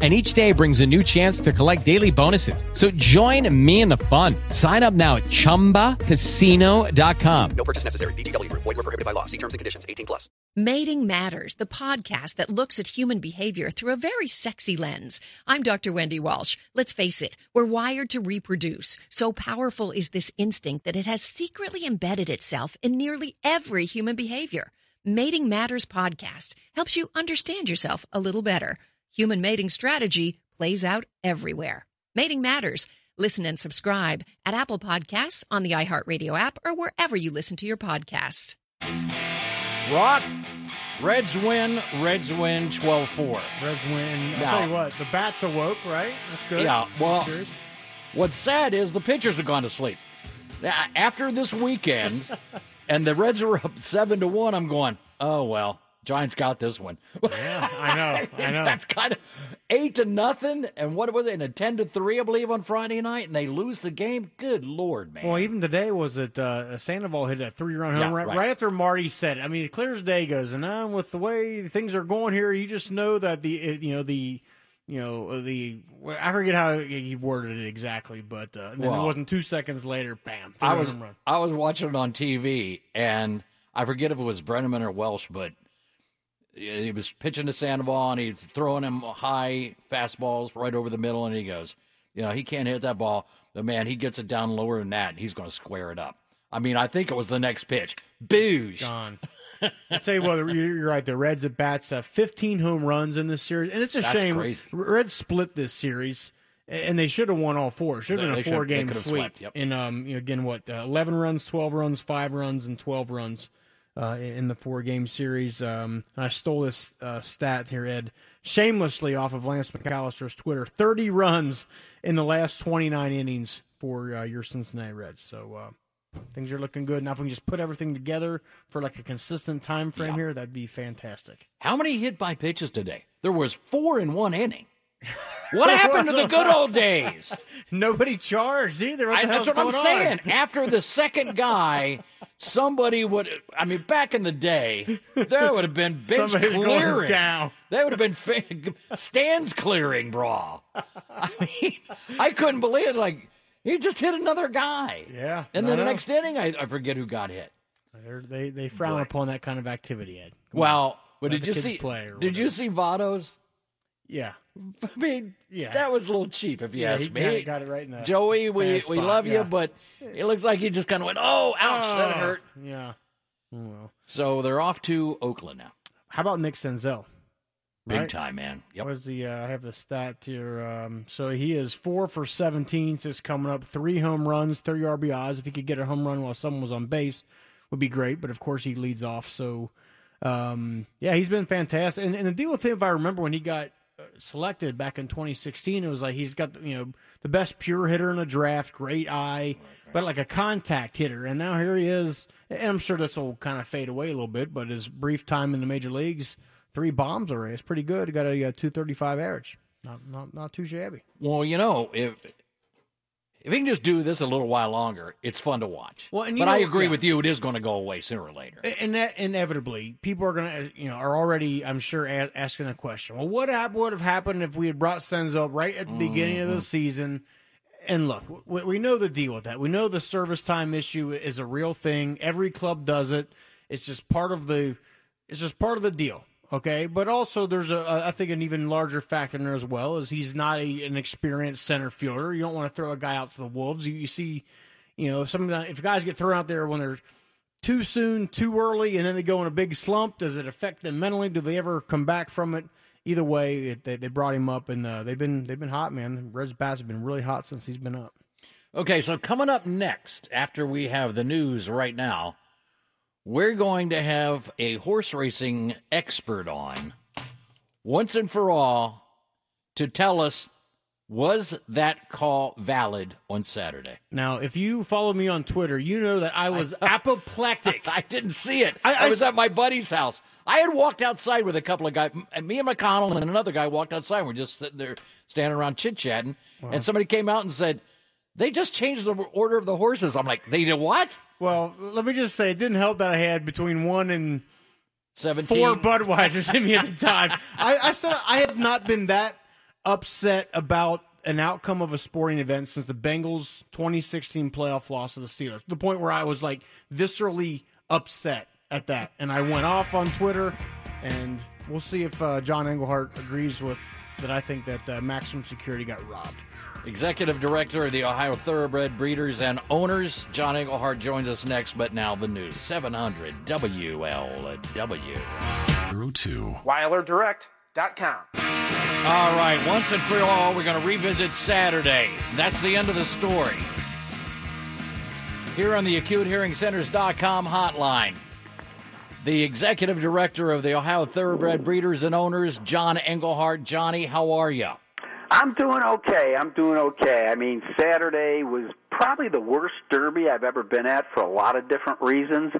And each day brings a new chance to collect daily bonuses. So join me in the fun. Sign up now at chumbacasino.com. No purchase necessary. VGW Group. Void were prohibited by law. See terms and conditions. 18 plus. Mating Matters, the podcast that looks at human behavior through a very sexy lens. I'm Dr. Wendy Walsh. Let's face it, we're wired to reproduce. So powerful is this instinct that it has secretly embedded itself in nearly every human behavior. Mating Matters podcast helps you understand yourself a little better. Human mating strategy plays out everywhere. Mating Matters. Listen and subscribe at Apple Podcasts, on the iHeartRadio app, or wherever you listen to your podcasts. Rock, Reds win, Reds win 12 4. Reds win. I'll Now- tell you what, the bats awoke, right? That's good. Yeah, well, Cheers. what's sad is the pitchers have gone to sleep. Now, After this weekend, and the Reds are up 7 to 1, I'm going, oh, well, Giants got this one. Yeah, I know. I know. That's kind of eight to nothing, and what was it? And a ten to three, I believe, on Friday night, and they lose the game. Good lord, man! Well, even today was it uh, Sandoval hit a three-run home Yeah, run right. right. after Marty said. it. I mean, clear as day goes, and uh, with the way things are going here, you just know that the you know the you know the I forget how he worded it exactly, but uh, then Well, it wasn't two seconds later, bam, I was. I was watching it on TV, and I forget if it was Brennaman or Welsh, but he was pitching to Sandoval, and he's throwing him high fastballs right over the middle, and he goes, you know, he can't hit that ball, but man, he gets it down lower than that, and he's going to square it up. I mean, I think it was the next pitch. Boosh. Gone. I'll tell you what, you're right. The Reds at bats uh, 15 home runs in this series, and it's a That's shame. crazy. Reds split this series, and they should have won all four. Should have been a four game sweep. swept, yep. And um, you know, again, what uh, 11 runs, 12 runs, five runs, and 12 runs uh, in the four game series. Um, I stole this uh, stat here, Ed, shamelessly off of Lance McAllister's Twitter. 30 runs in the last 29 innings for uh, your Cincinnati Reds. So. Uh, Things are looking good. Now, if we can just put everything together for like a consistent time frame Yeah. here, that'd be fantastic. How many hit by pitches today? There was four in one inning. What happened to the good old days? Nobody charged either. What I, that's what I'm on? saying. After the second guy, somebody would. I mean, back in the day, there would have been bench Somebody's clearing. down. There would have been stands clearing brawl. I mean, I couldn't believe it. Like he just hit another guy. Yeah, And I then the next inning, I, I forget who got hit. They're- They they frown upon that kind of activity, Ed. Come on. But Let did you see? play did you see Votto's? Yeah, I mean, Yeah. that was a little cheap, if you yeah, ask me. got, got it right in the Joey, we, we love you, but it looks like he just kind of went, oh, ouch, that Oh, hurt. Yeah. Well. So they're off to Oakland now. How about Nick Senzel? Big Right. time, man. Yep. What is the? Uh, I have the stat here. Um, so he is four for seventeen. Since coming up, three home runs, thirty RBIs. If he could get a home run while someone was on base, would be great. But of course, he leads off. So, um, yeah, he's been fantastic. And, and the deal with him, if I remember, when he got selected back in 2016, it was like he's got you know the best pure hitter in the draft, great eye, but like a contact hitter. And now here he is. And I'm sure this will kind of fade away a little bit. But his brief time in the major leagues three bombs already. It's pretty good. He got a, uh 235 average. Not not not too shabby. Well, you know, if if he can just do this a little while longer, it's fun to watch. Well, and you but I agree yeah. with you; it is going to go away sooner or later. And that inevitably, people are gonna, you know, are already, I'm sure, a- asking the question. Well, what hap- would have happened if we had brought Senzel right at the beginning of the mm-hmm. season? And look, we, we know the deal with that. We know the service time issue is a real thing. Every club does it. It's just part of the, it's just part of the deal. Okay, but also there's a, I think an even larger factor in there as well is he's not a, an experienced center fielder. You don't want to throw a guy out to the wolves. You, you see, you know, some if guys get thrown out there when they're too soon, too early, and then they go in a big slump. Does it affect them mentally? Do they ever come back from it? Either way, it, they, they brought him up, and uh, they've been they've been hot, man. Reds bats have been really hot since he's been up. Okay, so coming up next, after we have the news right now, we're going to have a horse racing expert on once and for all to tell us Was that call valid on Saturday? Now, if you follow me on Twitter, you know that I was apoplectic. I didn't see it. I- I, I was s- at my buddy's house. I had walked outside with a couple of guys. Me and McConnell and another guy walked outside. We're just sitting there standing around chit chatting. And somebody came out and said, they just changed the order of the horses. I'm like, they did what? Well, let me just say, it didn't help that I had between one and 17. four Budweisers in me at the time. I, I still, I have not been that upset about an outcome of a sporting event since the Bengals 2016 playoff loss to the Steelers. The point where I was like viscerally upset at that, and I went off on Twitter, and we'll see if uh, John Engelhardt agrees with that. I think that uh, maximum security got robbed. Executive Director of the Ohio Thoroughbred Breeders and Owners, John Engelhardt, joins us next. But now the news 700 WLW. 02. WeilerDirect.com. All right, once and for all, we're going to revisit Saturday. That's the end of the story. Here on the AcuteHearingCenters.com hotline, the executive director of the Ohio Thoroughbred Breeders and Owners, John Engelhardt. Johnny, how are you? I'm doing okay. I'm doing okay. I mean, Saturday was probably the worst derby I've ever been at for a lot of different reasons.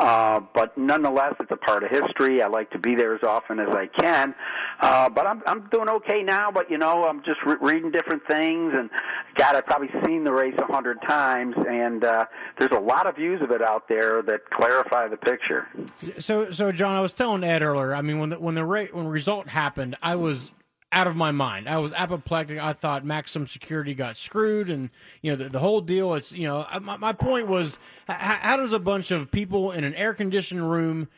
Uh, but nonetheless, it's a part of history. I like to be there as often as I can. Uh, but I'm I'm doing okay now. But you know, I'm just re- reading different things, and God, I've probably seen the race a hundred times, and uh, there's a lot of views of it out there that clarify the picture. So, so John, I was telling Ed earlier. I mean, when the when the rate when the result happened, I was out of my mind. I was apoplectic. I thought maximum security got screwed, and you know the, the whole deal. It's you know my, my point was h- how does a bunch of people in an air conditioned room,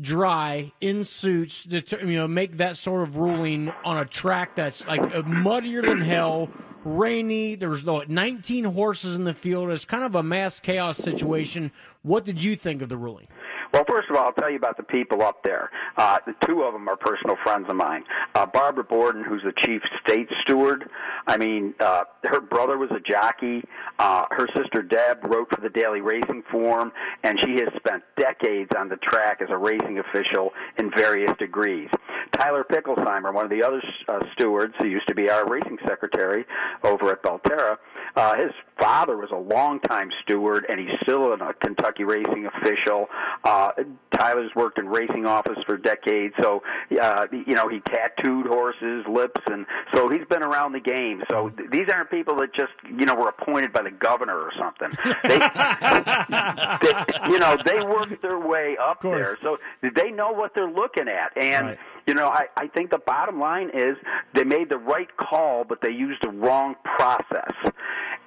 dry in suits, deter, you know, make that sort of ruling on a track that's like muddier than hell. Rainy. There's no 19 horses in the field. It's kind of a mass chaos situation. What did you think of the ruling? Well, first of all, I'll tell you about the people up there. Uh, the two of them are personal friends of mine. Uh, Barbara Borden, who's the chief state steward. I mean, uh, her brother was a jockey. Uh, her sister Deb wrote for the Daily Racing Form, and she has spent decades on the track as a racing official in various degrees. Tyler Picklesimer, one of the other uh, stewards, who used to be our racing secretary over at Belterra, uh, his father was a longtime steward, and he's still a Kentucky racing official. Uh, Tyler's worked in racing office for decades, so uh, you know he tattooed horses' lips, and so he's been around the game. So th- these aren't people that just you know were appointed by the governor or something. They, they you know, they worked their way up there, so they know what they're looking at, and. Right. You know, I, I think the bottom line is they made the right call, but they used the wrong process.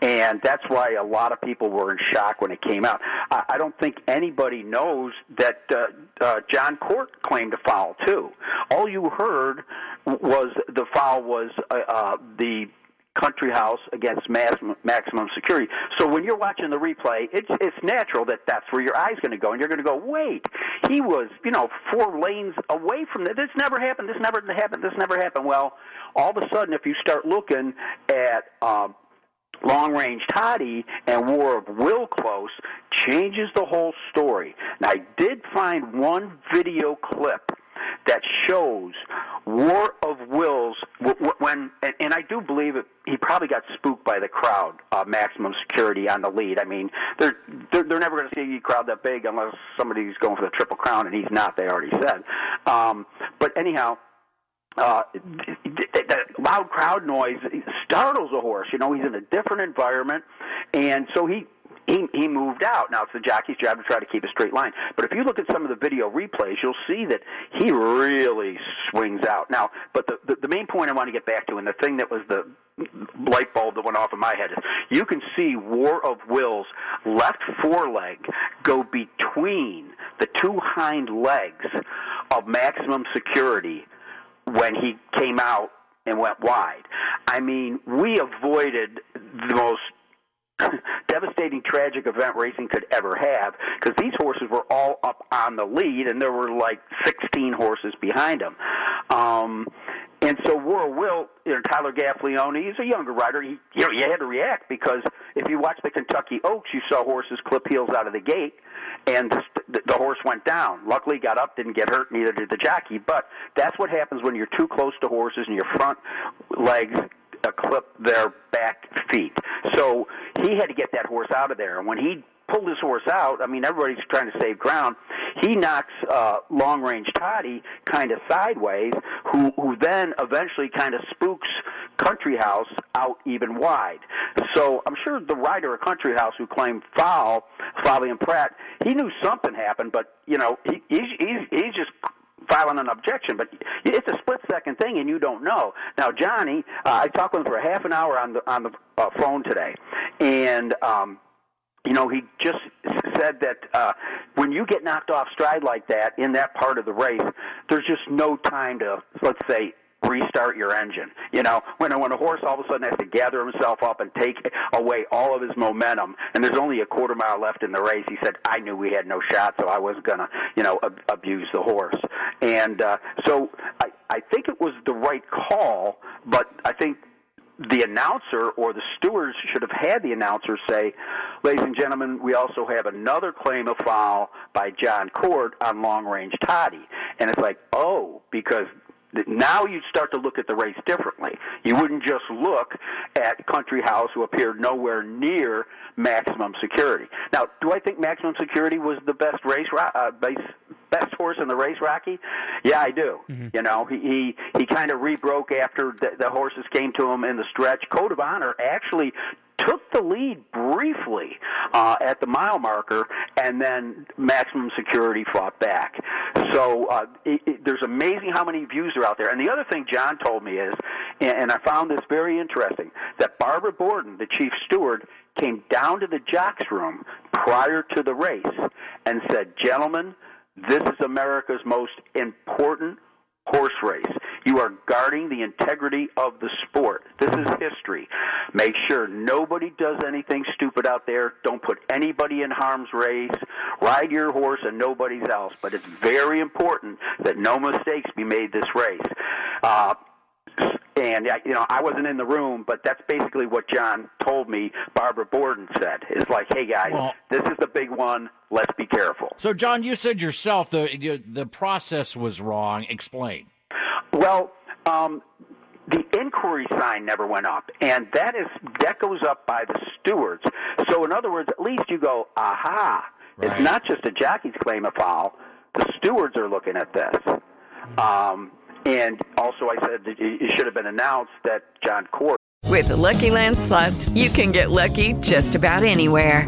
And that's why a lot of people were in shock when it came out. I, I don't think anybody knows that uh, uh, Jon Court claimed a foul, too. All you heard was the foul was uh, uh, the country house against maximum, maximum security. So when you're watching the replay, it's it's natural that that's where your eye's going to go, and you're going to go, wait, he was you know four lanes away from that. This never happened. This never happened. This never happened. Well, all of a sudden, if you start looking at um, Long Range Toddy and War of Will Close changes the whole story. Now, I did find one video clip that shows War of Wills when, and, and I do believe it, he probably got spooked by the crowd. Uh, maximum security on the lead. I mean, they're they're, they're never going to see a crowd that big unless somebody's going for the triple crown, and he's not. They already said. Um, but anyhow, uh, th- th- that loud crowd noise startles a horse. You know, he's in a different environment, and so he. He, he moved out. Now it's the jockey's job to try to keep a straight line. But if you look at some of the video replays, you'll see that he really swings out. Now, but the, the the main point I want to get back to, and the thing that was the light bulb that went off in my head is, you can see War of Will's left foreleg go between the two hind legs of Maximum Security when he came out and went wide. I mean, we avoided the most devastating, tragic event racing could ever have because these horses were all up on the lead and there were like 16 horses behind them. Um, and so War Will, you know, Tyler Gaffalione, he's a younger rider. He, you know, you had to react because if you watch the Kentucky Oaks, you saw horses clip heels out of the gate, and the, the, horse went down. Luckily, got up, didn't get hurt, neither did the jockey. But that's what happens when you're too close to horses and your front legs uh, clip their back feet. So he had to get that horse out of there. And when he pulled his horse out, I mean, everybody's trying to save ground. He knocks uh, long range Toddy kind of sideways, who who then eventually kind of spooks Country House out even wide. So I'm sure the rider of Country House who claimed foul, Flavien Prat, he knew something happened, but you know he, he's he's he's just filing an objection, but it's a split second thing, and you don't know. Now, Johnny, uh, I talked with him for half an hour on the on the uh, phone today, and um, you know, he just said that uh, when you get knocked off stride like that in that part of the race, there's just no time to, let's say, restart your engine. You know, when when a horse all of a sudden has to gather himself up and take away all of his momentum, and there's only a quarter mile left in the race, he said, "I knew we had no shot, so I wasn't gonna, you know, ab- abuse the horse." And uh, so I I think it was the right call, but I think the announcer or the stewards should have had the announcer say, ladies and gentlemen, we also have another claim of foul by Jon Court on long range toddy. And it's like, oh, because now you'd start to look at the race differently. You wouldn't just look at Country House, who appeared nowhere near maximum security. Now, do I think maximum security was the best race uh, base, best horse in the race, Rocky? Yeah, I do. Mm-hmm. You know, he he, he kind of rebroke after the, the horses came to him in the stretch. Code of Honor actually took the lead briefly uh, at the mile marker, and then maximum security fought back. So uh, it, it, there's amazing how many views are out there. And the other thing John told me is, and, and I found this very interesting, that Barbara Borden, the chief steward, came down to the jocks room prior to the race and said, "Gentlemen, this is America's most important horse race. You are guarding the integrity of the sport. This is history. Make sure nobody does anything stupid out there. Don't put anybody in harm's race. Ride your horse and nobody's else. But it's very important that no mistakes be made this race. Uh, and you know I wasn't in the room, but that's basically what John told me. Barbara Borden said is like, "Hey guys, well, this is the big one. Let's be careful." So, John, you said yourself the the process was wrong. Explain. Well, um, the inquiry sign never went up, and that is that goes up by the stewards. So, in other words, at least you go, "Aha!" Right. It's not just a jockey's claim of foul. The stewards are looking at this. Um, and also, I said it should have been announced that Jon Court. With the Lucky Land slots, you can get lucky just about anywhere.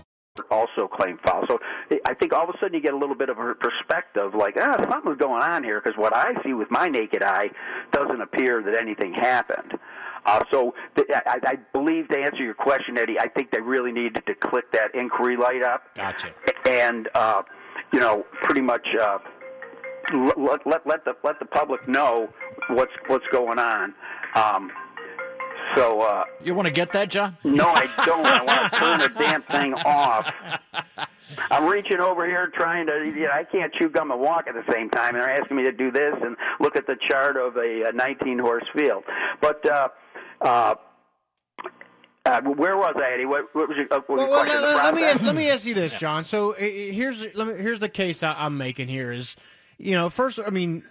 Also claim foul. So I think all of a sudden you get a little bit of a perspective like, ah, something's going on here because what I see with my naked eye doesn't appear that anything happened. Uh, so th- I, I believe to answer your question, Eddie, I think they really needed to click that inquiry light up. Gotcha. And, uh, you know, pretty much uh, let, let, let, the, let the public know what's what's going on. Um, so uh, you want to get that, John? No, I don't. I want to turn the damn thing off. I'm reaching over here trying to. You know, I can't chew gum and walk at the same time, and they're asking me to do this and look at the chart of a, a 19 horse field. But uh, uh, uh, where was I, Eddie? What, what was your uh, what well, question? Let, let, me ask, let me ask you this, John. So here's let me, here's the case I, I'm making here is, you know, first I mean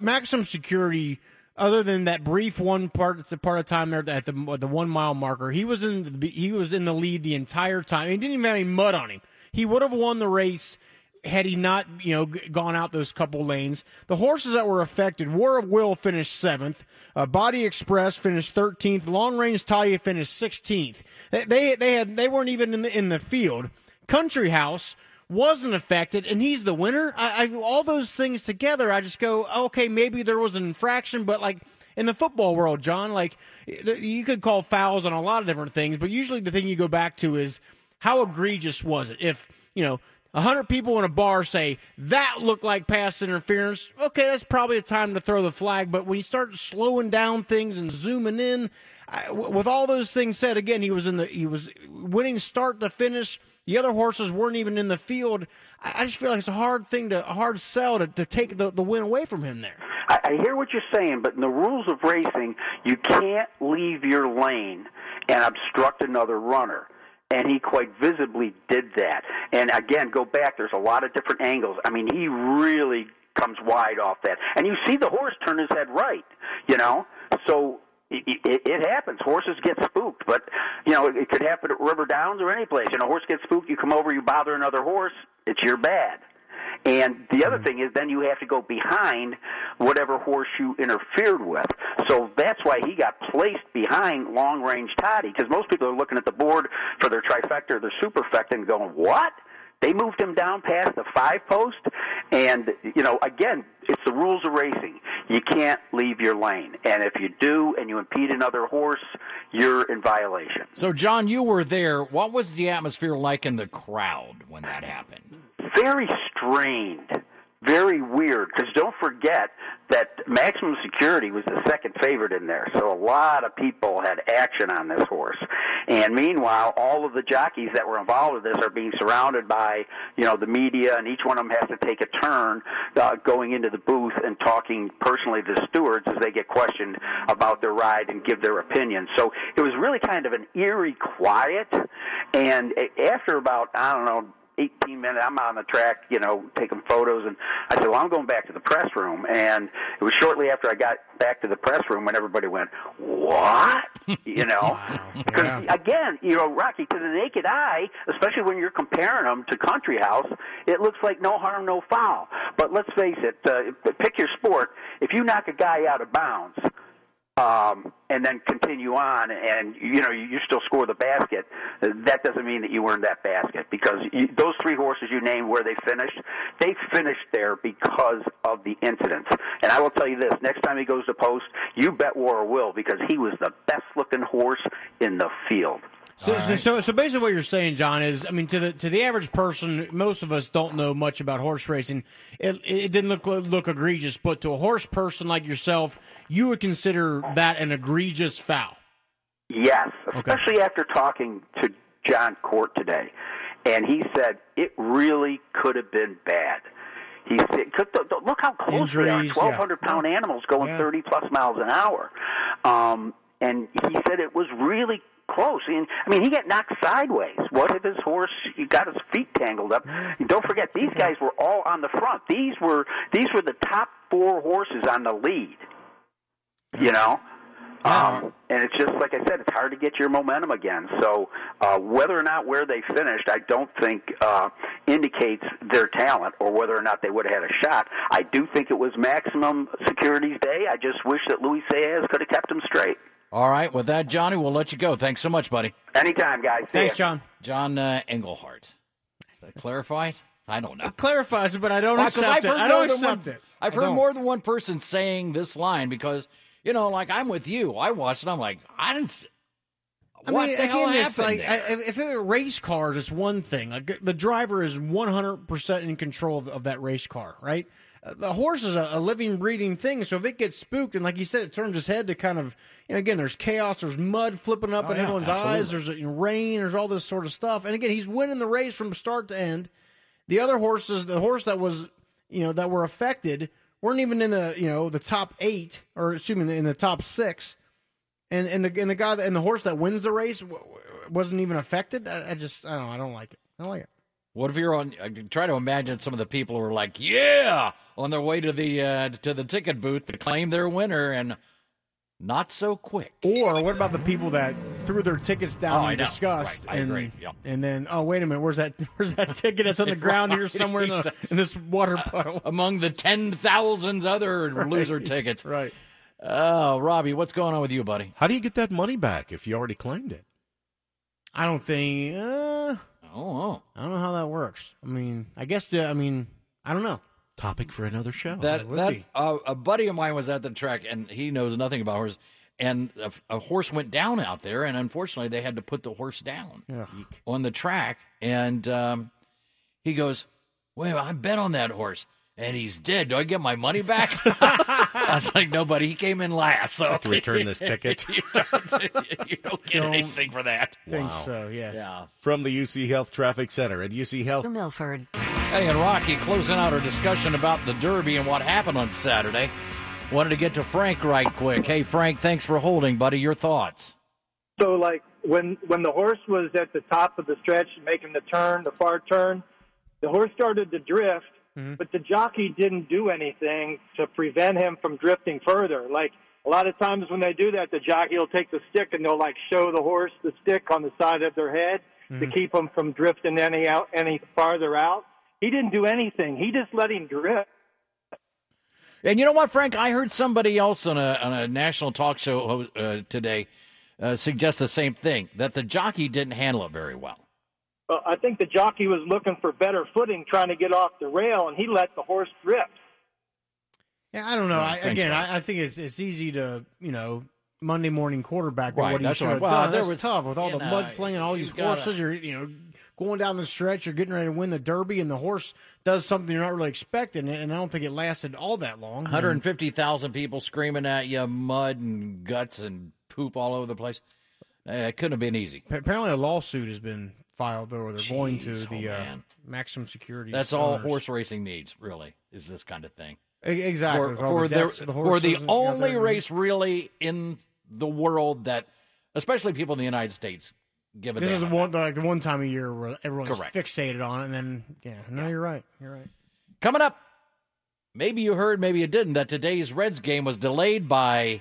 maximum security other than that brief one part, the part of time there at the the one mile marker, he was in the, he was in the lead the entire time. He didn't even have any mud on him. He would have won the race had he not, you know, gone out those couple lanes. The horses that were affected, War of Will finished seventh. Uh, Bodexpress finished 13th. Long Range Toddy finished 16th. They, they they had they weren't even in the in the field. Country House wasn't affected and he's the winner. I, I, all those things together, I just go, okay, maybe there was an infraction, but like in the football world, John, like you could call fouls on a lot of different things, but usually the thing you go back to is how egregious was it? If you know A hundred people in a bar say that looked like pass interference. Okay, that's probably a time to throw the flag. But when you start slowing down things and zooming in, I, with all those things said, again, he was in the he was winning start to finish. The other horses weren't even in the field. I, I just feel like it's a hard thing to a hard sell to, to take the, the win away from him there. I, I hear what you're saying, but in the rules of racing, you can't leave your lane and obstruct another runner. And he quite visibly did that. And again, go back. There's a lot of different angles. I mean, he really comes wide off that. And you see the horse turn his head right. You know, so it, it, it happens. Horses get spooked, but you know it could happen at River Downs or any place. You know, a horse gets spooked. You come over, you bother another horse. It's your bad. And the other hmm. thing is, then you have to go behind whatever horse you interfered with. So that's why he got placed behind long range Toddy, because most people are looking at the board for their trifecta or their superfecta and going, "What? They moved him down past the five post?" And you know, again, it's the rules of racing. You can't leave your lane, and if you do and you impede another horse, you're in violation. So, John, you were there. What was the atmosphere like in the crowd when that happened? very strained, very weird. Because don't forget that Maximum Security was the second favorite in there, so a lot of people had action on this horse. And meanwhile, all of the jockeys that were involved with this are being surrounded by you know the media, and each one of them has to take a turn uh, going into the booth and talking personally to the stewards as they get questioned about their ride and give their opinion. So it was really kind of an eerie quiet. And after about I don't know 18 minutes. I'm on the track, you know, taking photos, and I said, "Well, I'm going back to the press room." And it was shortly after I got back to the press room when everybody went, "What?" You know, because Yeah. again, you know, Rocky, to the naked eye, especially when you're comparing them to Country House, it looks like no harm, no foul. But let's face it, uh, pick your sport. If you knock a guy out of bounds um, and then continue on, and you know you, still score the basket. That doesn't mean that you earned that basket because you, those three horses you named where they finished, they finished there because of the incidents. And I will tell you this: next time he goes to post, you bet War will because he was the best looking horse in the field. So, so, so, so basically, what you're saying, John, is I mean, to the to the average person, most of us don't know much about horse racing. It it didn't look look egregious, but to a horse person like yourself, you would consider that an egregious foul. Yes, especially after talking to Jon Court today, and he said it really could have been bad. He said, 'cause the- the- "Look how close they are! Injuries, Twelve hundred pound animals going Yeah. thirty plus miles an hour." Um, and he said it was really close. And I mean, he got knocked sideways. What if his horse he got his feet tangled up? And don't forget, these guys were all on the front. These were these were the top four horses on the lead. You know. Um, and it's just like I said, it's hard to get your momentum again. So uh, whether or not where they finished, I don't think uh, indicates their talent or whether or not they would have had a shot. I do think it was maximum security's day. I just wish that Luis Saez could have kept them straight. All right, with that, Johnny, we'll let you go. Thanks so much, buddy. Anytime, guys. See Thanks, ya. John. John uh, Engelhardt. Did I clarify? I don't know. Clarifies it, but I don't Well, 'cause accept I've it. heard I more don't than accept one, it. I've heard more than one person saying this line because you know, like I'm with you. I watched it. I'm like, I didn't. s- I What mean, again, it's happened like there? I, if it were race cars, it's one thing. Like the driver is one hundred percent in control of, of that race car, right? Uh, The horse is a, a living, breathing thing. So if it gets spooked, and like you said, it turns his head to kind of, you know, again, there's chaos, there's mud flipping up Oh, in yeah, everyone's eyes, there's you know, rain, there's all this sort of stuff. And again, he's winning the race from start to end. The other horses, the horse that was, you know, that were affected, weren't even in the, you know, the top eight, or excuse me, in the top six and and the and the guy that, and the horse that wins the race wasn't even affected. I, I just I don't know. I don't like it. I don't like it. What if you're on? I try to imagine some of the people who are like, "Yeah," on their way to the uh, to the ticket booth to claim their winner, and not so quick. Or what about the people that threw their tickets down Oh, I in disgust Right, I and agree. Yep. and then oh wait a minute, where's that where's that ticket that's on the ground here somewhere in, the, in this water puddle? Among the ten thousands other loser tickets. right. Oh, Robbie, what's going on with you, buddy? How do you get that money back if you already claimed it? I don't think. Uh, Oh, I don't know how that works. I mean, I guess the. I mean, I don't know. Topic for another show. that would that be. uh, a buddy of mine was at the track, and he knows nothing about horses. And a, a horse went down out there, and unfortunately, they had to put the horse down Ugh. on the track. And um, He goes, "Wait, I bet on that horse." And he's dead. Do I get my money back? I was like, nobody. He came in last, so have to return this ticket. you, don't, you don't get Don't- anything for that. think so. Yes. Yeah. From the UC Health Traffic Center at UC Health. Milford. Hey, and Rocky, closing out our discussion about the Derby and what happened on Saturday. Wanted to get to Frank right quick. Hey, Frank, thanks for holding, buddy. Your thoughts? So like when when the horse was at the top of the stretch making the turn, the far turn, the horse started to drift, but the jockey didn't do anything to prevent him from drifting further. Like a lot of times when they do that, the jockey will take the stick and they'll like show the horse the stick on the side of their head to keep him from drifting any out any farther out. He didn't do anything. He just let him drift. And you know what, Frank? I heard somebody else on a on a national talk show uh, today uh, suggest the same thing that the jockey didn't handle it very well. Well, I think the jockey was looking for better footing, trying to get off the rail, and he let the horse drift. Yeah, I don't know. I, thanks, again, I, I think it's it's easy to you know Monday morning quarterback with Right, what he that's should right. have Well, done. there was- tough with all the know, mud flinging, all these gotta- horses. You're you know going down the stretch. You're getting ready to win the Derby, and the horse does something you're not really expecting. And I don't think it lasted all that long. 150,000 people screaming at you, mud and guts and poop all over the place. It couldn't have been easy. Apparently, a lawsuit has been filed, though, or they're going to oh, the uh, man. maximum security. That's all owners. horse racing needs, really, is this kind of thing. E- Exactly. For, with all for the deaths of the for horses the and only race really in the world that, especially people in the United States, give a This damn is the about. one like the one time a year where everyone's Correct. fixated on it, and then yeah, no, you're right. You're right. Coming up, maybe you heard, maybe you didn't, that today's Reds game was delayed by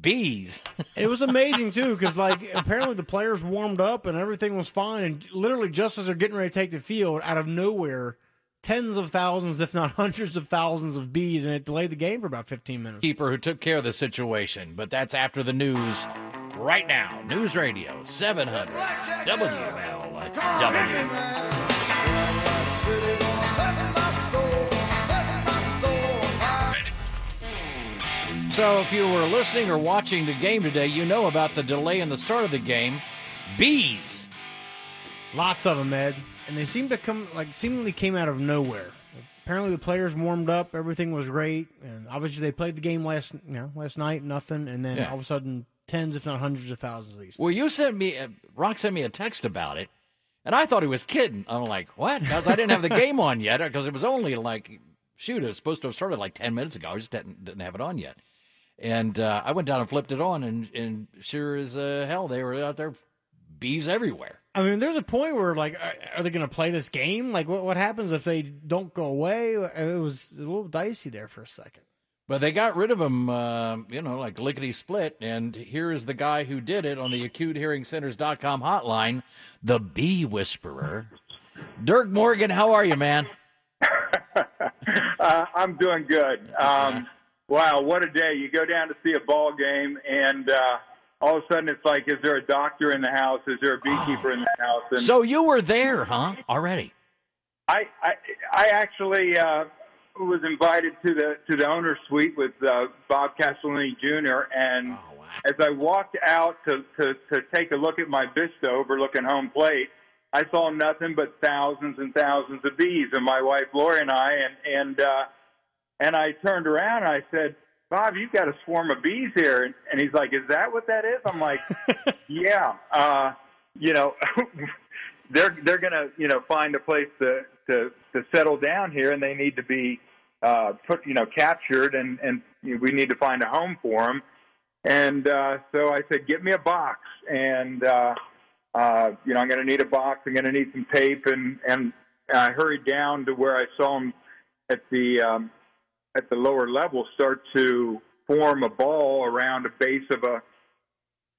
bees. It was amazing too, because like apparently the players warmed up and everything was fine, and literally just as they're getting ready to take the field, out of nowhere, tens of thousands, if not hundreds of thousands of bees, and it delayed the game for about 15 minutes. Keeper who took care of the situation, but that's after the news. Right now, News Radio 700 WLW. So, if you were listening or watching the game today, you know about the delay in the start of the game. Bees. Lots of them, Ed, and they seem to come like seemingly came out of nowhere. Apparently the players warmed up, everything was great, and obviously they played the game last you know last night, nothing, and then Yeah. all of a sudden tens, if not hundreds of thousands of these. Well, you sent me, uh, Rock sent me a text about it, and I thought he was kidding. I'm like, what? Because I didn't have the game on yet, because it was only like, shoot, it was supposed to have started like 10 minutes ago. I just didn't, didn't have it on yet. And uh, I went down and flipped it on, and, and sure as uh, hell, they were out there, bees everywhere. I mean, there's a point where like, are, are they going to play this game? Like, what what happens if they don't go away? It was a little dicey there for a second. But they got rid of him, uh, you know, like lickety split. And here is the guy who did it on the AcuteHearingCenters.com hotline, the Bee Whisperer. Dirk Morgan, how are you, man? Uh, I'm doing good. Um, wow, what a day! You go down to see a ball game, and uh, all of a sudden it's like, is there a doctor in the house? Is there a beekeeper in the house? And So you were there, huh? Already? I, I, I actually uh, was invited to the to the owner's suite with uh, Bob Castellini Jr. And as I walked out to, to to take a look at my vista overlooking home plate, I saw nothing but thousands and thousands of bees, and my wife Lori and I, and and uh, and I turned around and I said, Bob, you've got a swarm of bees here, and, he's like, Is that what that is? I'm like, Yeah, uh, you know. they're they're gonna you know find a place to to to settle down here, and they need to be uh, put you know captured, and and we need to find a home for them. And uh, so I said, get me a box, and uh, uh, you know I'm going to need a box. I'm going to need some tape, and and I hurried down to where I saw them at the um, at the lower level start to form a ball around the base of a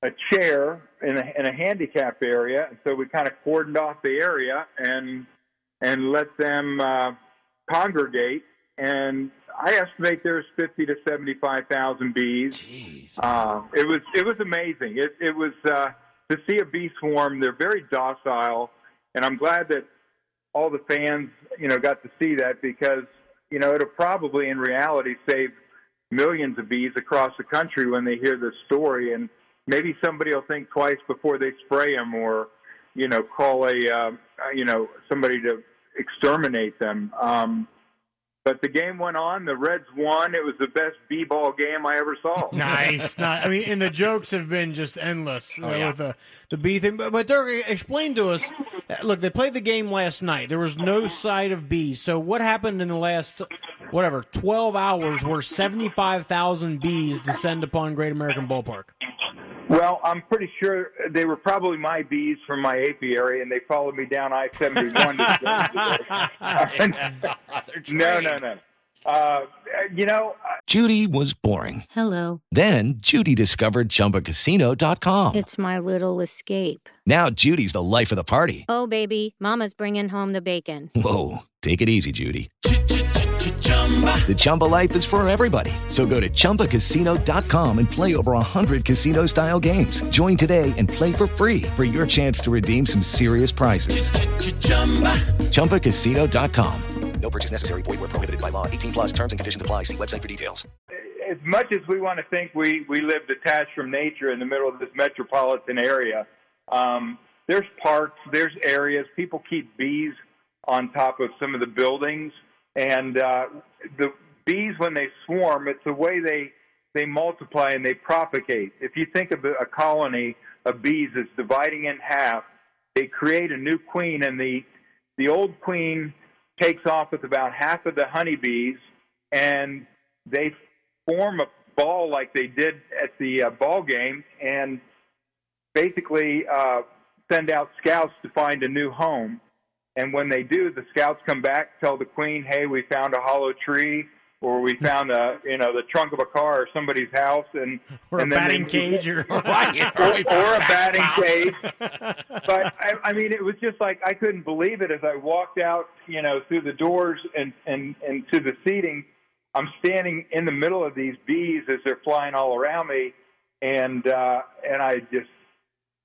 a chair in a, in a handicap area. And so we kind of cordoned off the area and and let them uh, congregate. And I estimate there's 50 to 75,000 bees. Uh, it was it was amazing. It it was uh, to see a bee swarm. They're very docile, and I'm glad that all the fans you know got to see that because you know it'll probably in reality save millions of bees across the country when they hear this story and maybe somebody will think twice before they spray them or you know call a uh, you know somebody to exterminate them. Um, but the game went on. The Reds won. It was the best b-ball game I ever saw. Nice. Not, I mean, and the jokes have been just endless Oh, uh, yeah. with the the bee thing. But, but Dirk, explain to us. uh, Look, they played the game last night. There was no sight of bees. So what happened in the last whatever twelve hours where seventy five thousand bees descend upon Great American Ballpark? Well, I'm pretty sure they were probably my bees from my apiary, and they followed me down I-71. no, no, no. Uh, you know, Judy was boring. Hello. Then Judy discovered ChumbaCasino.com. It's my little escape. Now Judy's the life of the party. Oh, baby, Mama's bringing home the bacon. Whoa, take it easy, Judy. The Chumba life is for everybody. So go to ChumbaCasino.com and play over 100 casino-style games. Join today and play for free for your chance to redeem some serious prizes. ChumbaCasino.com. No purchase necessary. Void where prohibited by law. 18 plus terms and conditions apply. See website for details. as much as we want to think we, we live detached from nature in the middle of this metropolitan area, um, there's parks, there's areas. People keep bees on top of some of the buildings, and uh, the bees when they swarm, it's the way they they multiply and they propagate. If you think of a colony of bees that's dividing in half, they create a new queen, and the the old queen takes off with about half of the honeybees, and they form a ball like they did at the uh, ball game, and basically uh, send out scouts to find a new home. And when they do, the scouts come back, tell the queen, "Hey, we found a hollow tree." Or we found a, you know, the trunk of a car or somebody's house, and Or and a batting cage, or or, or a batting cage. But I, I mean, it was just like I couldn't believe it as I walked out, you know, through the doors and and and to the seating. I'm standing in the middle of these bees as they're flying all around me, and uh, and I just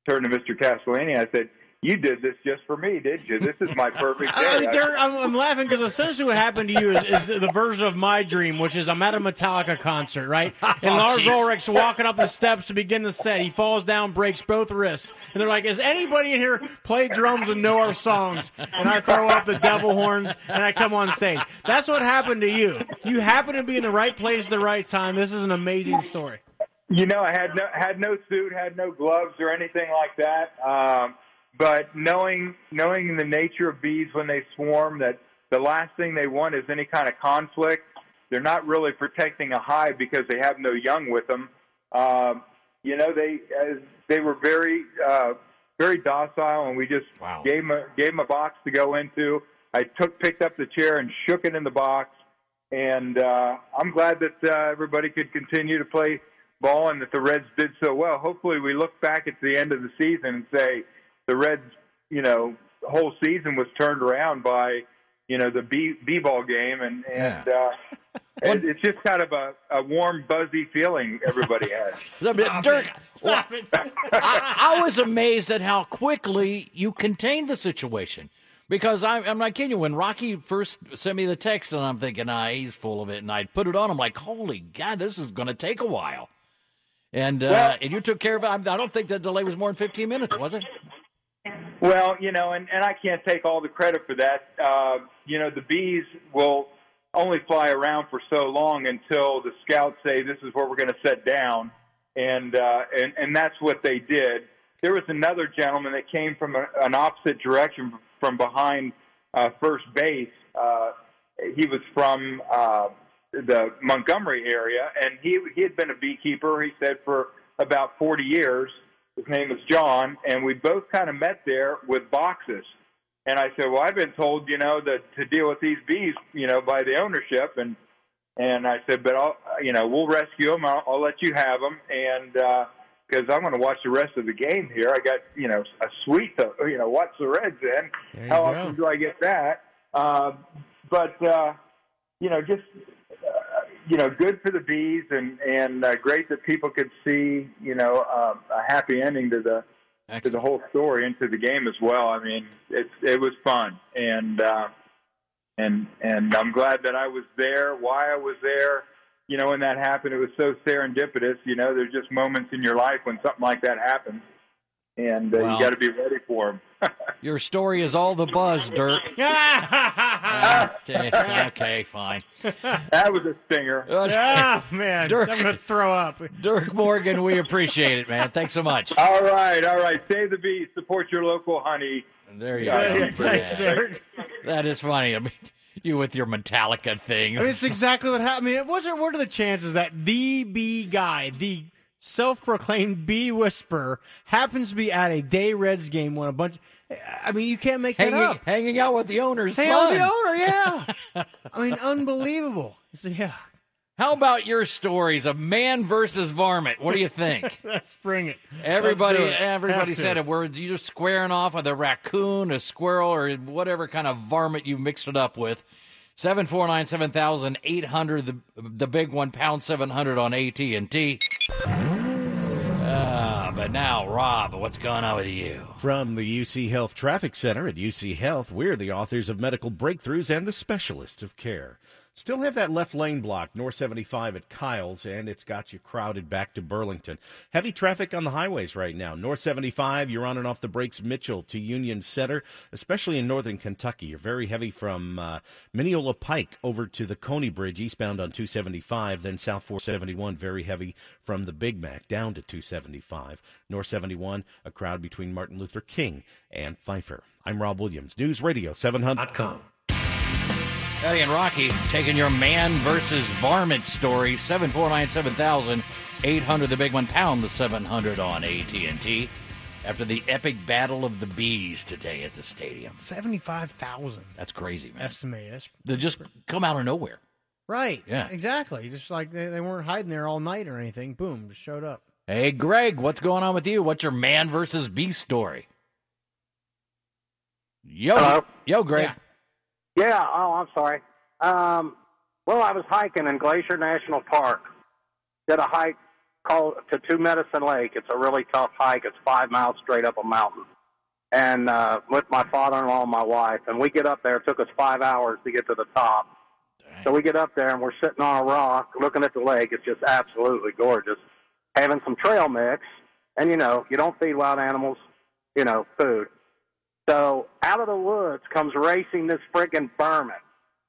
turned to Mr. Castellini. I said, "You did this just for me, did you? This is my perfect day." I, I, Dirk, I'm, I'm laughing because essentially what happened to you is, is the version of my dream, which is I'm at a Metallica concert, right? And Oh, Lars jeez. Ulrich's walking up the steps to begin the set. He falls down, breaks both wrists, and they're like, "Is anybody in here play drums and know our songs?" And I throw up the devil horns and I come on stage. That's what happened to you. You happen to be in the right place at the right time. This is an amazing story. You know, I had no had no suit, had no gloves or anything like that. Um, but knowing knowing the nature of bees when they swarm, that the last thing they want is any kind of conflict. They're not really protecting a hive because they have no young with them. Um, you know, they uh, they were very uh, very docile, and we just gave them a, gave them a box to go into. I took picked up the chair and shook it in the box, and uh, I'm glad that uh, everybody could continue to play ball and that the Reds did so well. Hopefully, we look back at the end of the season and say the Reds, you know, whole season was turned around by you know the b b ball game, and and uh, it, it's just kind of a, a warm, buzzy feeling everybody has. I mean, Dirk, well, I, I was amazed at how quickly you contained the situation. Because I'm, I'm not kidding you. When Rocky first sent me the text, and I'm thinking, ah, he's full of it, and I put it on, I'm like, holy God, this is going to take a while. And uh, Well- and you took care of it. I I don't think the delay was more than 15 minutes, was it? Well, you know, and, and I can't take all the credit for that. Uh, you know, the bees will only fly around for so long until the scouts say this is where we're going to set down, and uh, and and that's what they did. There was another gentleman that came from a, an opposite direction from behind uh, first base. Uh, he was from uh, the Montgomery area, and he he had been a beekeeper. He said for about 40 years. His name was John, and we both kind of met there with boxes. And I said, "Well, I've been told, you know, that to deal with these bees, you know, by the ownership." And and I said, "But I'll, you know, we'll rescue them. I'll, I'll let you have them." And because I'm going to watch the rest of the game here, I got you know a suite to you know watch the Reds in. How go. often do I get that? Uh, but uh, you know, just uh, you know, good for the bees, and and uh, great that people could see you know um, a happy ending to the to the whole story and to the game as well. I mean, it's it was fun, and uh, and and I'm glad that I was there. Why I was there, you know, when that happened, it was so serendipitous. You know, there's just moments in your life when something like that happens, and uh, Wow. you got to be ready for them. Your story is all the buzz, Dirk. okay, okay, fine. that was a stinger. Ah, man, Dirk. I'm gonna throw up. Dirk Morgan, we appreciate it, man. Thanks so much. All right, all right. Save the bees. Support your local honey. There you Yeah, go. yeah, thanks, Dirk. That is funny. I mean, you with your Metallica thing. I mean, it's exactly what happened. I mean, what's it, what are the chances that the bee guy, the self-proclaimed bee whisperer, happens to be at a Day Reds game when a bunch? I mean, you can't make that hanging, up. hanging out with the owner's Hey, son. the owner, yeah. I mean, unbelievable. So, yeah, How about your stories of man versus varmint? What do you think? let's bring it. Everybody, it. everybody Have to. said it. Were you just squaring off with a raccoon, a squirrel, or whatever kind of varmint you mixed it up with? Seven four nine seven thousand eight hundred. The the big one pound seven hundred on AT and T. Ah, but now, Rob, what's going on with you? From the UC Health Traffic Center at UC Health, we're the authors of Medical Breakthroughs and the Specialists of Care. Still have that left lane blocked, North 75 at Kyle's, and it's got you crowded back to Burlington. Heavy traffic on the highways right now. North 75, you're on and off the brakes, Mitchell to Union Center, especially in northern Kentucky. You're very heavy from uh, Mineola Pike over to the Coney Bridge, eastbound on 275, then South 471, very heavy from the Big Mac down to 275. North 71, a crowd between Martin Luther King and Pfeiffer. I'm Rob Williams, News Radio 700.com. Eddie and Rocky taking your man versus varmint story. Seven four nine seven thousand eight hundred. The big one pound the seven hundred on AT and T. After the epic battle of the bees today at the stadium, Seventy-five thousand that's crazy, man. estimated. That's They just come out of nowhere. right. Yeah. exactly. Just like they, they weren't hiding there all night or anything. Boom, just showed up. Hey, Greg, what's going on with you? What's your man versus bee story? Yo, Hello? yo, Greg. Yeah. Yeah. Oh, I'm sorry. Um, well, I was hiking in Glacier National Park. Did a hike called to Two Medicine Lake. It's a really tough hike. It's five miles straight up a mountain. And uh, with my father-in-law and my wife, and we get up there. It took us five hours to get to the top. So we get up there and we're sitting on a rock, looking at the lake. It's just absolutely gorgeous. Having some trail mix, and you know, you don't feed wild animals, you know, food. So out of the woods comes racing this friggin' Berman,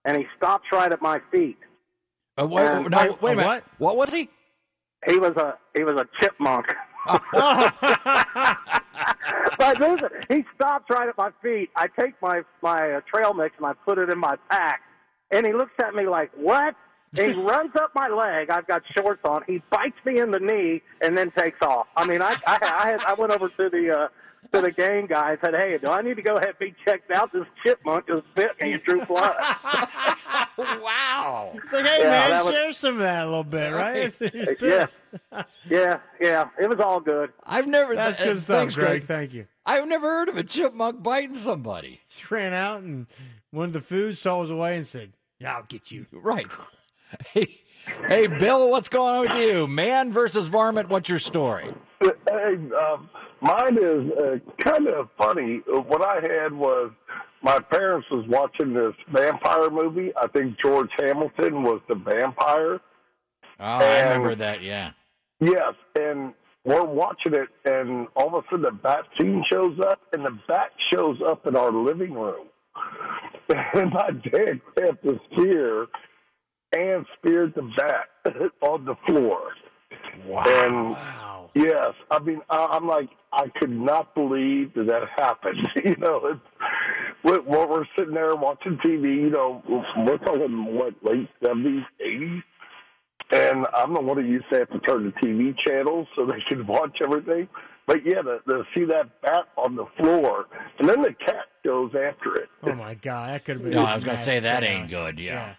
and he stops right at my feet. Uh, wait, And- no, A wait a minute. what? What was he? He was a he was a chipmunk. but listen, he stops right at my feet. I take my my uh, trail mix and I put it in my pack, and he looks at me like, "What?" He runs up my leg. I've got shorts on. He bites me in the knee and then takes off. I mean, I I, I, had, I went over to the uh, to the game guy and said, "Hey, do I need to go ahead and be checked out? This chipmunk just bit me and drew blood." wow. It's like, hey Yeah, man, that was- share some of that a little bit, right? He's yeah, pissed. yeah, yeah. It was all good. I've never. That's uh, good stuff, thanks, Greg. Thank you. I've never heard of a chipmunk biting somebody. Just ran out and wanted the food, saw was away, and said, "Yeah, I'll get you." Right. Hey, hey, Bill, what's going on with you? Man versus varmint. What's your story? Hey, um, mine is uh, kind of funny. What I had was my parents was watching this vampire movie. I think George Hamilton was the vampire. Oh, I remember that. Yeah. Yes, and we're watching it, and all of a sudden the bat scene shows up, and the bat shows up in our living room. And my dad grabbed the spear and speared the bat on the floor. Wow. And yes, I mean, I, I'm like, I could not believe that that happened. you know, it's, we- while we're sitting there watching TV, you know, we're talking what late seventies, eighties, and I'm the one who used to have to turn the TV channels so they could watch everything. But yeah, to, to see that bat on the floor, and then the cat goes after it. Oh my god, that could have been. No, I was going to say that chaos. ain't good. Yeah.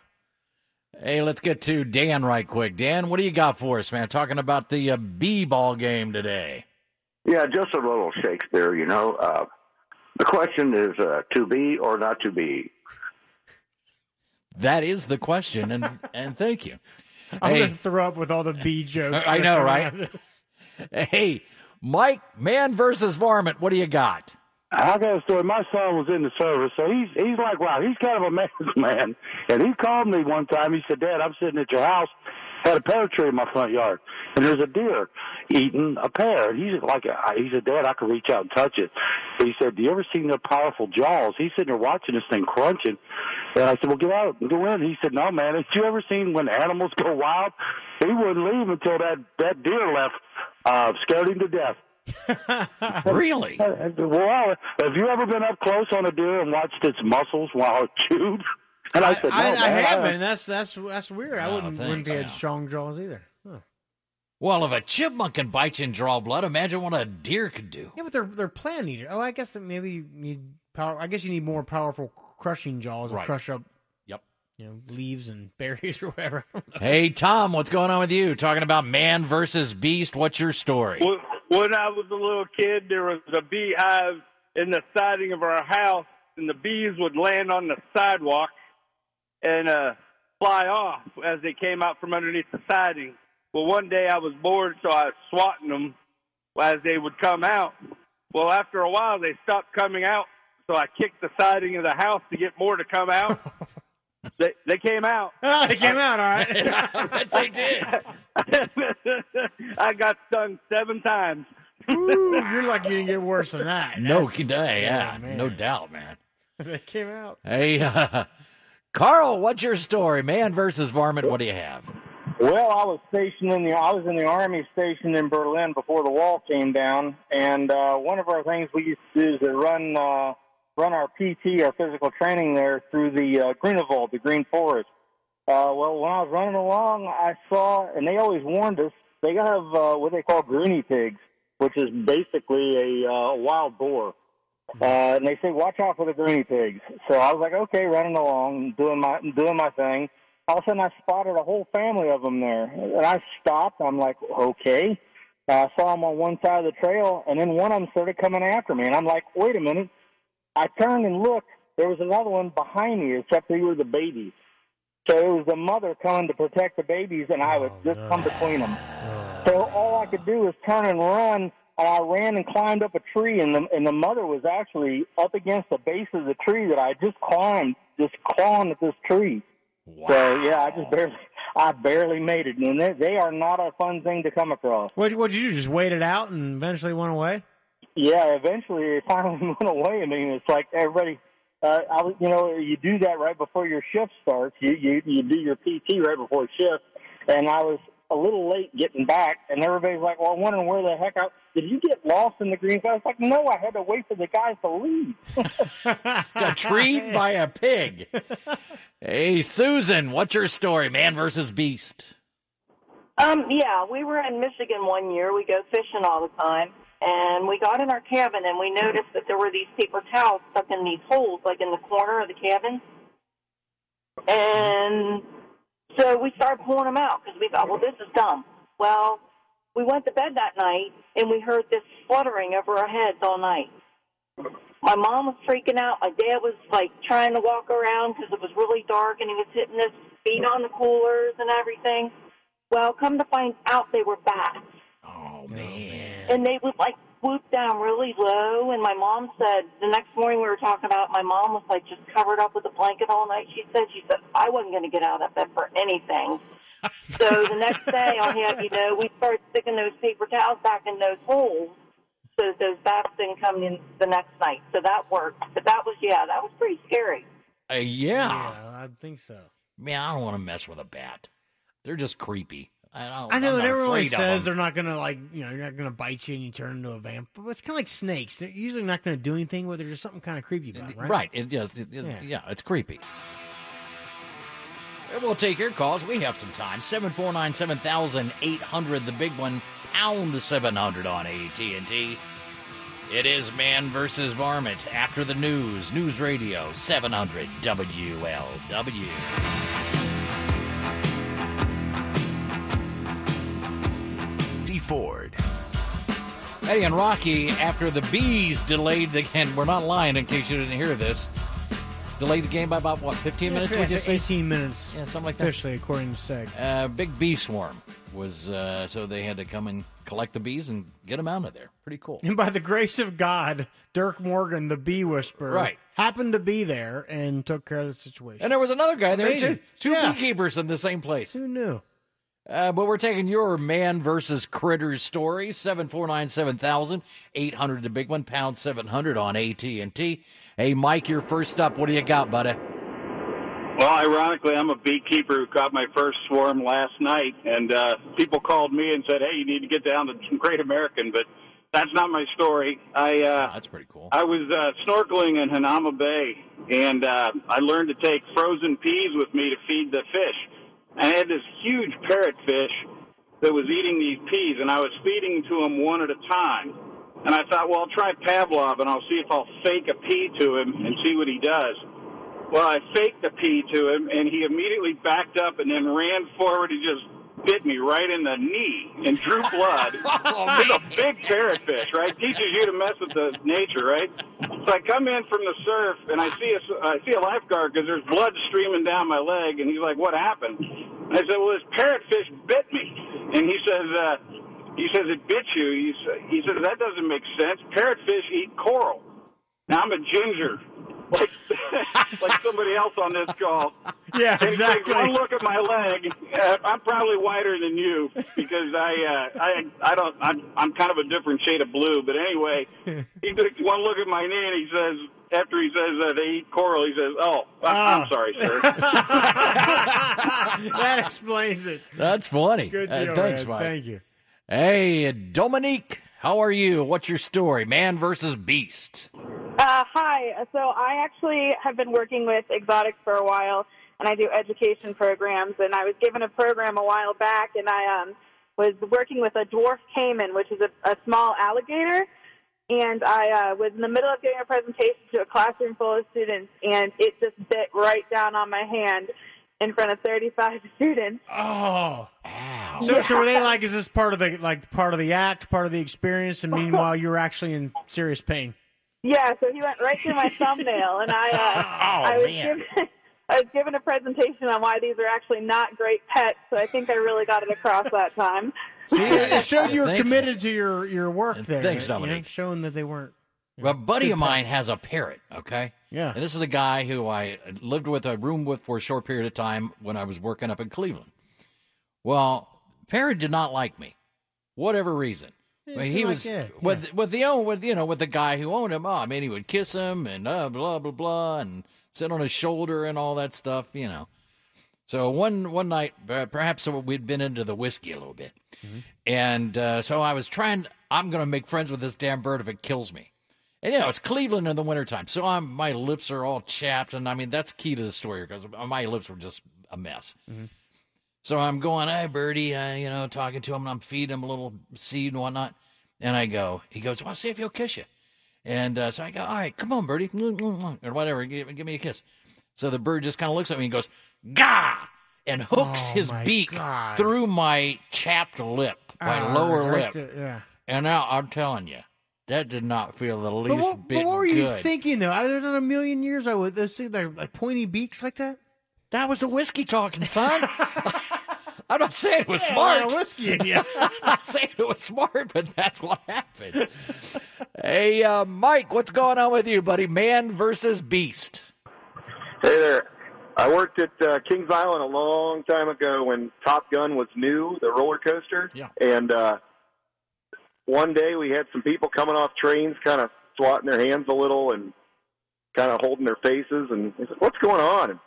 Hey, let's get to Dan right quick. Dan, what do you got for us, man? Talking about the uh, B ball game today. Yeah, just a little Shakespeare, you know. Uh, the question is uh, to be or not to be. That is the question, and and thank you. I'm Hey. gonna throw up with all the B jokes. I know, right? out of this. Hey, Mike, man versus varmint. What do you got? I got a story. My son was in the service, so he's he's like, wow, he's kind of a man's man. And he called me one time. He said, Dad, I'm sitting at your house, had a pear tree in my front yard, and there's a deer eating a pear. And he's like, he said, Dad, I could reach out and touch it. But he said, Do you ever seen their powerful jaws? He's sitting there watching this thing crunching. And I said, Well, get out and go in. He said, No, man. Have you ever seen when animals go wild? He wouldn't leave until that that deer left. Uh, scared him to death. really? Uh, well, have you ever been up close on a deer and watched its muscles while it chewed? And I, said, no, I, man, I haven't. That's that's that's weird. I Oh, wouldn't thanks, wouldn't be had yeah. strong jaws either. Huh. Well, if a chipmunk can bite you and draw blood, imagine what a deer could do. Yeah, but they're they're plant eater. Oh, I guess that maybe you need power. I guess you need more powerful crushing jaws to Right. crush up. Yep. You know, leaves and berries or whatever. Hey, Tom, what's going on with you? Talking about man versus beast. What's your story? When- When I was a little kid, there was a beehive in the siding of our house, and the bees would land on the sidewalk and uh, fly off as they came out from underneath the siding. Well, one day I was bored, so I was swatting them as they would come out. Well, after a while, they stopped coming out, so I kicked the siding of the house to get more to come out. they they came out. Ah, they came out all right. they did. I got stung seven times. Ooh, you're lucky you didn't get worse than that. No, That's- day, yeah, man. no doubt, man. they came out. Hey, uh, Carl, what's your story? Man versus varmint. What do you have? Well, I was stationed in the I was in the army stationed in Berlin before the wall came down, and uh, one of our things we used to do is to run uh, run our PT, our physical training there through the uh, Grunewald, the Green Forest. Uh, well, when I was running along, I saw, and they always warned us, they have uh, what they call Gruny pigs, which is basically a uh, wild boar. Uh, and they say, watch out for the Gruny pigs. So I was like, okay, running along, doing my doing my thing. All of a sudden, I spotted a whole family of them there, and I stopped. I'm like, okay. I saw them on one side of the trail, and then one of them started coming after me, and I'm like, wait a minute. I turned and looked. There was another one behind me, except they were the babies. So it was the mother coming to protect the babies, and I would oh, just come between them. Oh. So all I could do was turn and run, and I ran and climbed up a tree, and the and the mother was actually up against the base of the tree that I just climbed, just clawing at this tree. Wow. So yeah, I just barely, I barely made it, and they, they are not a fun thing to come across. What what'd you do? Just wait it out and eventually went away? Yeah, eventually it finally went away. I mean, it's like everybody. Uh, I was, you know, you do that right before your shift starts. You you you do your PT right before shift, and I was a little late getting back, and everybody's like, "Well, I'm wondering where the heck I did you get lost in the green?" I was like, "No, I had to wait for the guys to leave." Got treed by a pig. Hey, Susan, what's your story? Man versus beast. Um, yeah, we were in Michigan one year. We go fishing all the time, and we got in our cabin and we noticed that there were these paper towels stuck in these holes, like in the corner of the cabin. And so we started pulling them out because we thought, well, this is dumb. Well, we went to bed that night and we heard this fluttering over our heads all night. My mom was freaking out. My dad was like trying to walk around because it was really dark and he was hitting his feet on the coolers and everything. Well, come to find out they were bats. Oh man. And they would like swoop down really low. And my mom said the next morning we were talking about. it, My mom was like just covered up with a blanket all night. She said she said I wasn't going to get out of bed for anything. so the next day, I'll have you know we started sticking those paper towels back in those holes so that those bats didn't come in the next night. So that worked. But that was yeah, that was pretty scary. Uh, yeah. I think so. Man, I don't want to mess with a bat. They're just creepy. I, don't, I know, and everyone says they're not gonna like you know you're not gonna bite you and you turn into a vamp. But it's kind of like snakes. They're usually not gonna do anything, but there's something kind of creepy about it, right? Right. It does. It, it- Yeah. yeah. it's creepy. And we'll take your calls. We have some time. 749 7800 the big one, pound 700 on AT&T. It is man versus varmint after the news. News Radio 700 WLW. Ford. Eddie and Rocky, after the bees delayed the and we're not lying in case you didn't hear this, delayed the game by about what, 15 minutes? Yeah, Would you say? 18 minutes. Yeah, something like that. Officially, according to Seg. Uh, big bee swarm was uh, so they had to come and collect the bees and get them out of there. Pretty cool. And by the grace of God, Dirk Morgan, the bee whisperer, Right. happened to be there and took care of the situation. And there was another guy there Amazing. too. Two Yeah. beekeepers in the same place. Who knew? Uh, but we're taking your man versus critters story. 749 7000 800 the big one, pound 700 on AT&T. Hey, Mike, you're first up. What do you got, buddy? Well, ironically, I'm a beekeeper who caught my first swarm last night, and uh, people called me and said, "Hey, you need to get down to Great American," but that's not my story. I uh, that's pretty cool. I was uh, snorkeling in Hanauma Bay, and uh, I learned to take frozen peas with me to feed the fish. I had this huge parrotfish that was eating these peas, and I was feeding to him one at a time. And I thought, well, I'll try Pavlov, and I'll see if I'll fake a pea to him and see what he does. Well, I faked the pee to him, and he immediately backed up and then ran forward. He just bit me right in the knee and drew blood. Oh, it's a big parrotfish, right? Teaches you to mess with the nature, right? So I come in from the surf, and I see a, I see a lifeguard because there's blood streaming down my leg, and he's like, "What happened?" And I said, "Well, this parrotfish bit me," and he says. uh he says it bit you. He, he says that doesn't make sense. Parrotfish eat coral. Now I'm a ginger, like like somebody else on this call. Yeah, And he takes exactly. One look at my leg. Uh, I'm probably whiter than you because I uh, I I don't I'm I'm kind of a different shade of blue. But anyway, he took one look at my knee and he says. After he says uh, they eat coral, he says, "Oh, I- I'm Ah. sorry, sir." that explains it. That's funny. Good Uh, thanks, man. Mike. Thank you. Hey, Dominique, how are you? What's your story? Man versus beast. Uh, hi. So I actually have been working with exotics for a while, and I do education programs. And I was given a program a while back, and I um, was working with a dwarf caiman, which is a, a small alligator. And I uh, was in the middle of giving a presentation to a classroom full of students, and it just bit right down on my hand in front of 35 students. Oh. So, so were they like, is this part of the like part of the act, part of the experience, and meanwhile you're actually in serious pain? Yeah, so he went right through my thumbnail, and I, uh, Oh, I was man. given, I was given a presentation on why these are actually not great pets. So I think I really got it across that time. See, it it showed you were committed to your your work there. thanks, you know, Dominique. showing that they weren't. Well, a buddy of mine pets. has a parrot, okay? Yeah. And this is the guy who I lived with, a room with for a short period of time when I was working up in Cleveland. Well, parrot did not like me, whatever reason. Yeah, Well, he like was it, with with the own with you know with the guy who owned him. Oh, I mean, he would kiss him and uh, blah blah blah, and sit on his shoulder and all that stuff, you know. So one one night, uh, perhaps we'd been into the whiskey a little bit, and uh, so I was trying. I'm going to make friends with this damn bird if it kills me. And you know, it's Cleveland in the wintertime, so I'm my lips are all chapped, and I mean that's key to the story because my lips were just a mess. So I'm going, hey, Birdie, uh, you know, talking to him, and I'm feeding him a little seed and whatnot. And I go, he goes, well, see if he'll kiss you. And uh, so I go, all right, come on, Birdie, or whatever, give, give me a kiss. So the bird just kind of looks at me and goes, gah, and hooks Oh, his beak God. through my chapped lip, my Ah, lower lip. there, yeah. And now I'm telling you, that did not feel the But least what, bit but what were you good. thinking though? Other than a million years, I would things like, like pointy beaks like that. That was a whiskey talking, son. I'm not saying it was Yeah, smart. lot of whiskey in ya. I'm not saying it was smart, but that's what happened. hey, uh, Mike, what's going on with you, buddy? Man versus beast. Hey there. I worked at uh, Kings Island a long time ago when Top Gun was new, the roller coaster. Yeah. And uh, one day we had some people coming off trains, kind of swatting their hands a little and kind of holding their faces. And I said, "What's going on?" And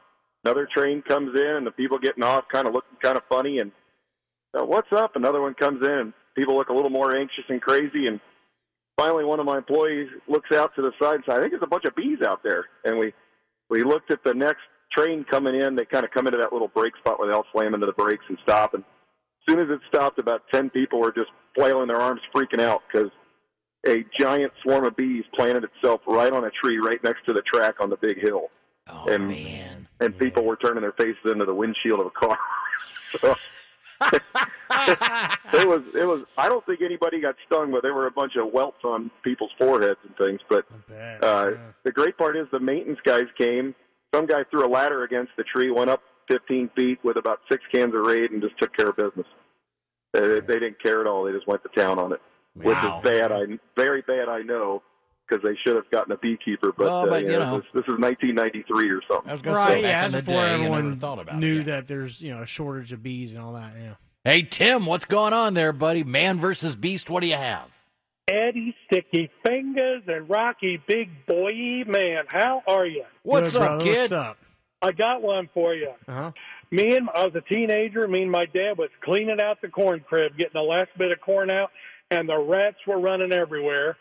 another train comes in, and the people getting off kind of looking kind of funny. And uh, what's up? Another one comes in, and people look a little more anxious and crazy. And finally, one of my employees looks out to the side and says, "I think there's a bunch of bees out there." And we we looked at the next train coming in. They kind of come into that little brake spot where they all slam into the brakes and stop. And as soon as it stopped, about ten people were just flailing their arms, freaking out because a giant swarm of bees planted itself right on a tree right next to the track on the big hill. Oh and, man! And people were turning their faces into the windshield of a car. so, it was it was. I don't think anybody got stung, but there were a bunch of welts on people's foreheads and things. But uh, the great part is the maintenance guys came. Some guy threw a ladder against the tree, went up 15 feet with about six cans of raid, and just took care of business. They, they didn't care at all. They just went to town on it, which is bad. I very bad. I know because they should have gotten a beekeeper. But, Well, uh, but, you you know, know. this, this is 1993 or something. I was going Right, say, back yeah, in that's the before day, everyone thought about knew it. that there's you know a shortage of bees and all that. Yeah. Hey, Tim, what's going on there, buddy? Man versus beast, what do you have? Eddie Sticky Fingers and Rocky Big Boy Man. How are you? What's Good, up, brother. kid? What's up? I got one for you. Uh-huh. Me and I was a teenager. Me and my dad was cleaning out the corn crib, getting the last bit of corn out, and the rats were running everywhere.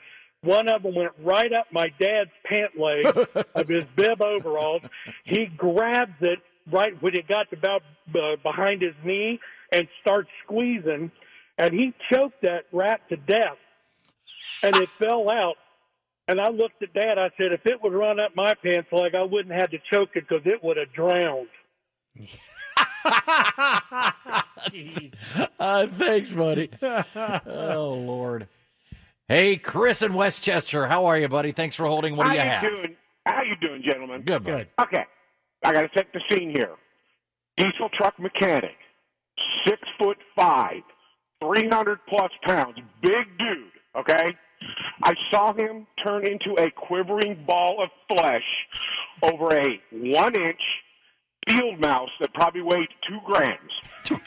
One of them went right up my dad's pant leg of his bib overalls. He grabs it right when it got about uh, behind his knee and starts squeezing, and he choked that rat to death, and it fell out. And I looked at Dad. I said, if it would run up my pants leg, I wouldn't have to choke it because it would have drowned. uh, thanks, buddy. oh Lord. Hey, Chris in Westchester, how are you, buddy? Thanks for holding. What do how you you have? Doing? How you doing, gentlemen? Good, buddy. Okay, I got to set the scene here. Diesel truck mechanic, six foot five, three hundred plus pounds, big dude. Okay, I saw him turn into a quivering ball of flesh over a one inch field mouse that probably weighed two grams.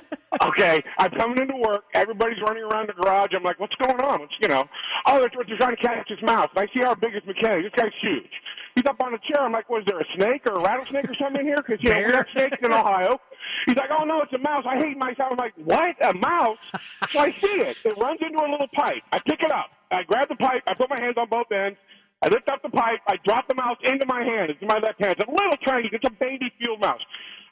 Oh, okay, I'm coming into work. Everybody's running around the garage. I'm like, what's going on? What's, you know, oh, they're, they're trying to catch his mouse. And I see our biggest mechanic. This guy's huge. He's up on a chair. I'm like, was there a snake or a rattlesnake or something in here? Because, you know, we have snakes in Ohio. He's like, oh, no, it's a mouse. I hate mice. I'm like, what? A mouse? So I see it. It runs into a little pipe. I pick it up. I grab the pipe. I put my hands on both ends. I lift up the pipe. I drop the mouse into my hand. It's in my left hand. It's a little tiny. It's a baby field mouse.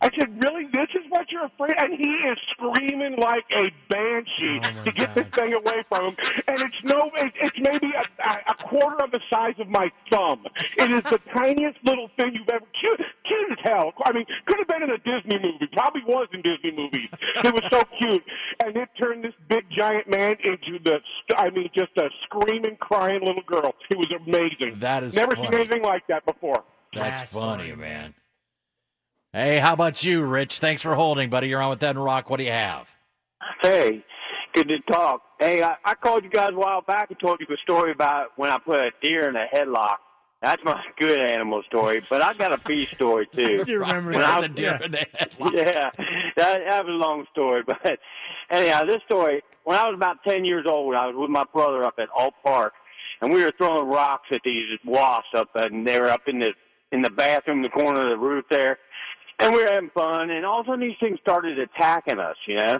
I said, "Really? This is what you're afraid?" And he is screaming like a banshee Oh, to get this thing away from him. And it's no, it, it's maybe a, a quarter of the size of my thumb. It is the tiniest little thing you've ever cute, cute as hell. I mean, could have been in a Disney movie. Probably was in Disney movies. It was so cute, and it turned this big giant man into the, I mean, just a screaming, crying little girl. It was amazing. That is never funny. seen anything like that before. That's, funny, man. Hey, how about you, Rich? Thanks for holding, buddy. You're on with Ed and Rock. What do you have? Hey, good to talk. Hey, I, I called you guys a while back and told you a story about when I put a deer in a headlock. That's my good animal story, but I got a bee story too. Do you remember When that? I The deer in the Yeah, that, that was a long story, but anyhow, this story. When I was about ten years old, I was with my brother up at Alt Park, and we were throwing rocks at these wasps up, and they were up in the in the bathroom, the corner of the roof there, and we were having fun. And all of a sudden, these things started attacking us. You know.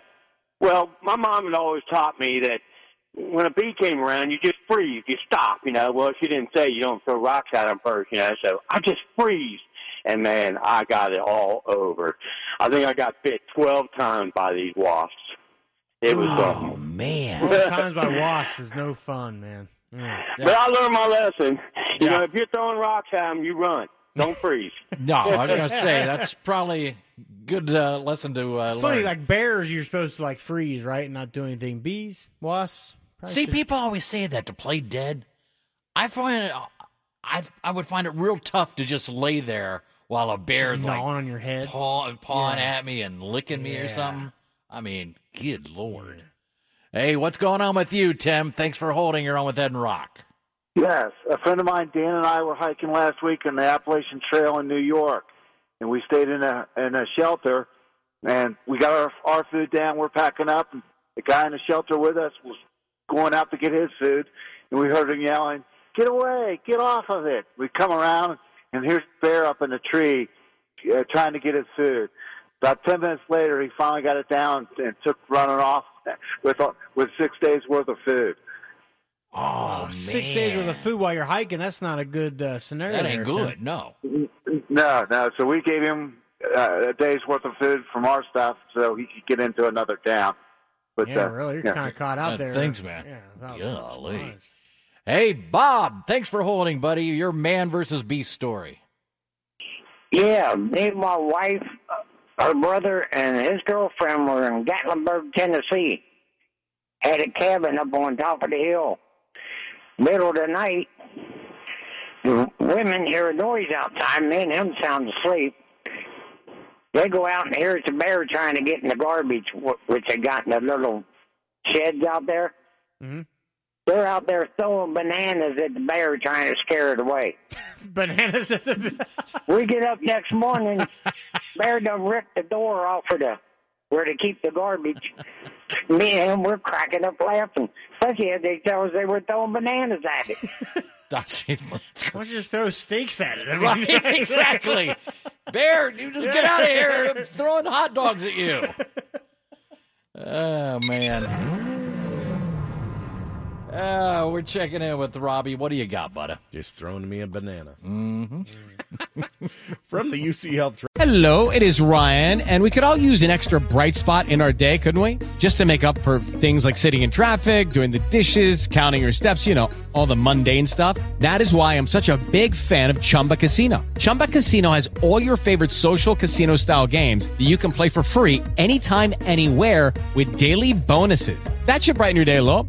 Well, my mom had always taught me that when a bee came around, you just freeze, you stop. You know. Well, she didn't say you don't throw rocks at them first. You know. So I just freeze. And man, I got it all over. I think I got bit twelve times by these wasps. It was oh um, man. Twelve times by wasps is no fun, man. Mm. But I learned my lesson. You know, if you're throwing rocks at them, you run. Don't freeze. No, I was going to say that's probably good uh, lesson to uh, It's funny, learn. like bears, you're supposed to like freeze, right, and not do anything. Bees, wasps. See, should- people always say that to play dead. I find it, I I would find it real tough to just lay there while a bear's like gnawing on your head, paw, pawing Yeah. at me and licking me or something. I mean, good lord. Hey, what's going on with you, Tim? Thanks for holding. You're on with Ed and Rock. Yes, a friend of mine, Dan, and I were hiking last week on the Appalachian Trail in New York, and we stayed in a in a shelter, and we got our our food down. We're packing up, and the guy in the shelter with us was going out to get his food, and we heard him yelling, "Get away! Get off of it!" We come around, and here's Bear up in the tree, uh, trying to get his food. About ten minutes later, he finally got it down and took running off with with six days worth of food. Oh, Six days worth of food while you're hiking. That's not a good uh, scenario. That ain't good. Tim. No. No, no. So we gave him uh, a day's worth of food from our stuff, so he could get into another town. But Yeah, uh, really, you're yeah. kind of caught out Uh, there. thanks, man. Yeah, without Golly. Hey, Bob. Thanks for holding, buddy. Your man versus beast story. Yeah, me and my wife, our brother, and his girlfriend were in Gatlinburg, Tennessee. Had a cabin up on top of the hill. Middle of the night, the women hear a noise outside. Me and them sound asleep. They go out and hear it's a bear trying to get in the garbage, wh- which they got in the little sheds out there. Mm-hmm. They're out there throwing bananas at the bear, trying to scare it away. Bananas at the. We get up next morning, bear done ripped the door off of the where to keep the garbage. Me and him were cracking up laughing. Especially as they tell us they were throwing bananas at it. That's it. Why don't you just throw steaks at it? I mean, Right, exactly. Bear, you just get out of here. I'm throwing hot dogs at you. Oh, man. Uh, we're checking in with Robbie. What do you got, buddy? Just throwing me a banana. Mm-hmm. From the UC Health. Hello, it is Ryan, and we could all use an extra bright spot in our day, couldn't we? Just to make up for things like sitting in traffic, doing the dishes, counting your steps, you know, all the mundane stuff. That is why I'm such a big fan of Chumba Casino. Chumba Casino has all your favorite social casino style games that you can play for free anytime, anywhere with daily bonuses. That should brighten your day a little.